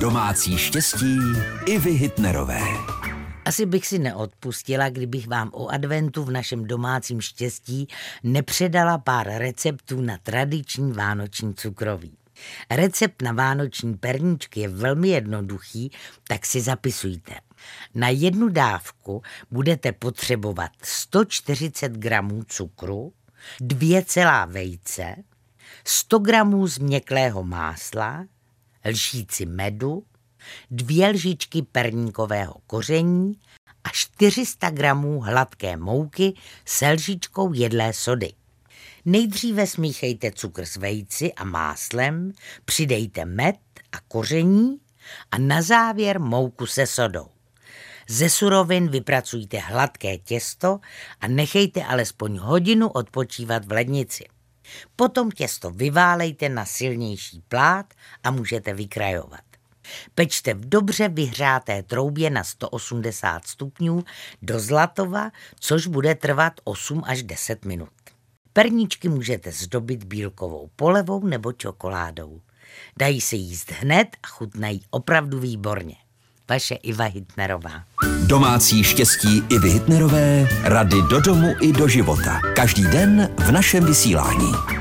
Domácí štěstí i vy Hitnerové. Asi bych si neodpustila, kdybych vám o adventu v našem domácím štěstí nepředala pár receptů na tradiční vánoční cukroví. Recept na vánoční perníčky je velmi jednoduchý, tak si zapisujte. Na jednu dávku budete potřebovat 140 gramů cukru, dvě celá vejce, 100 gramů změklého másla, lžíci medu, dvě lžičky perníkového koření a 400 gramů hladké mouky se lžičkou jedlé sody. Nejdříve smíchejte cukr s vejci a máslem, přidejte med a koření a na závěr mouku se sodou. Ze surovin vypracujte hladké těsto a nechejte alespoň hodinu odpočívat v lednici. Potom těsto vyválejte na silnější plát a můžete vykrajovat. Pečte v dobře vyhřáté troubě na 180 stupňů do zlatova, což bude trvat 8 až 10 minut. Perníčky můžete zdobit bílkovou polevou nebo čokoládou. Dají se jíst hned a chutnají opravdu výborně. Vaše Iva Hitnerová. Domácí štěstí i Hitnerové, rady do domu i do života. Každý den v našem vysílání.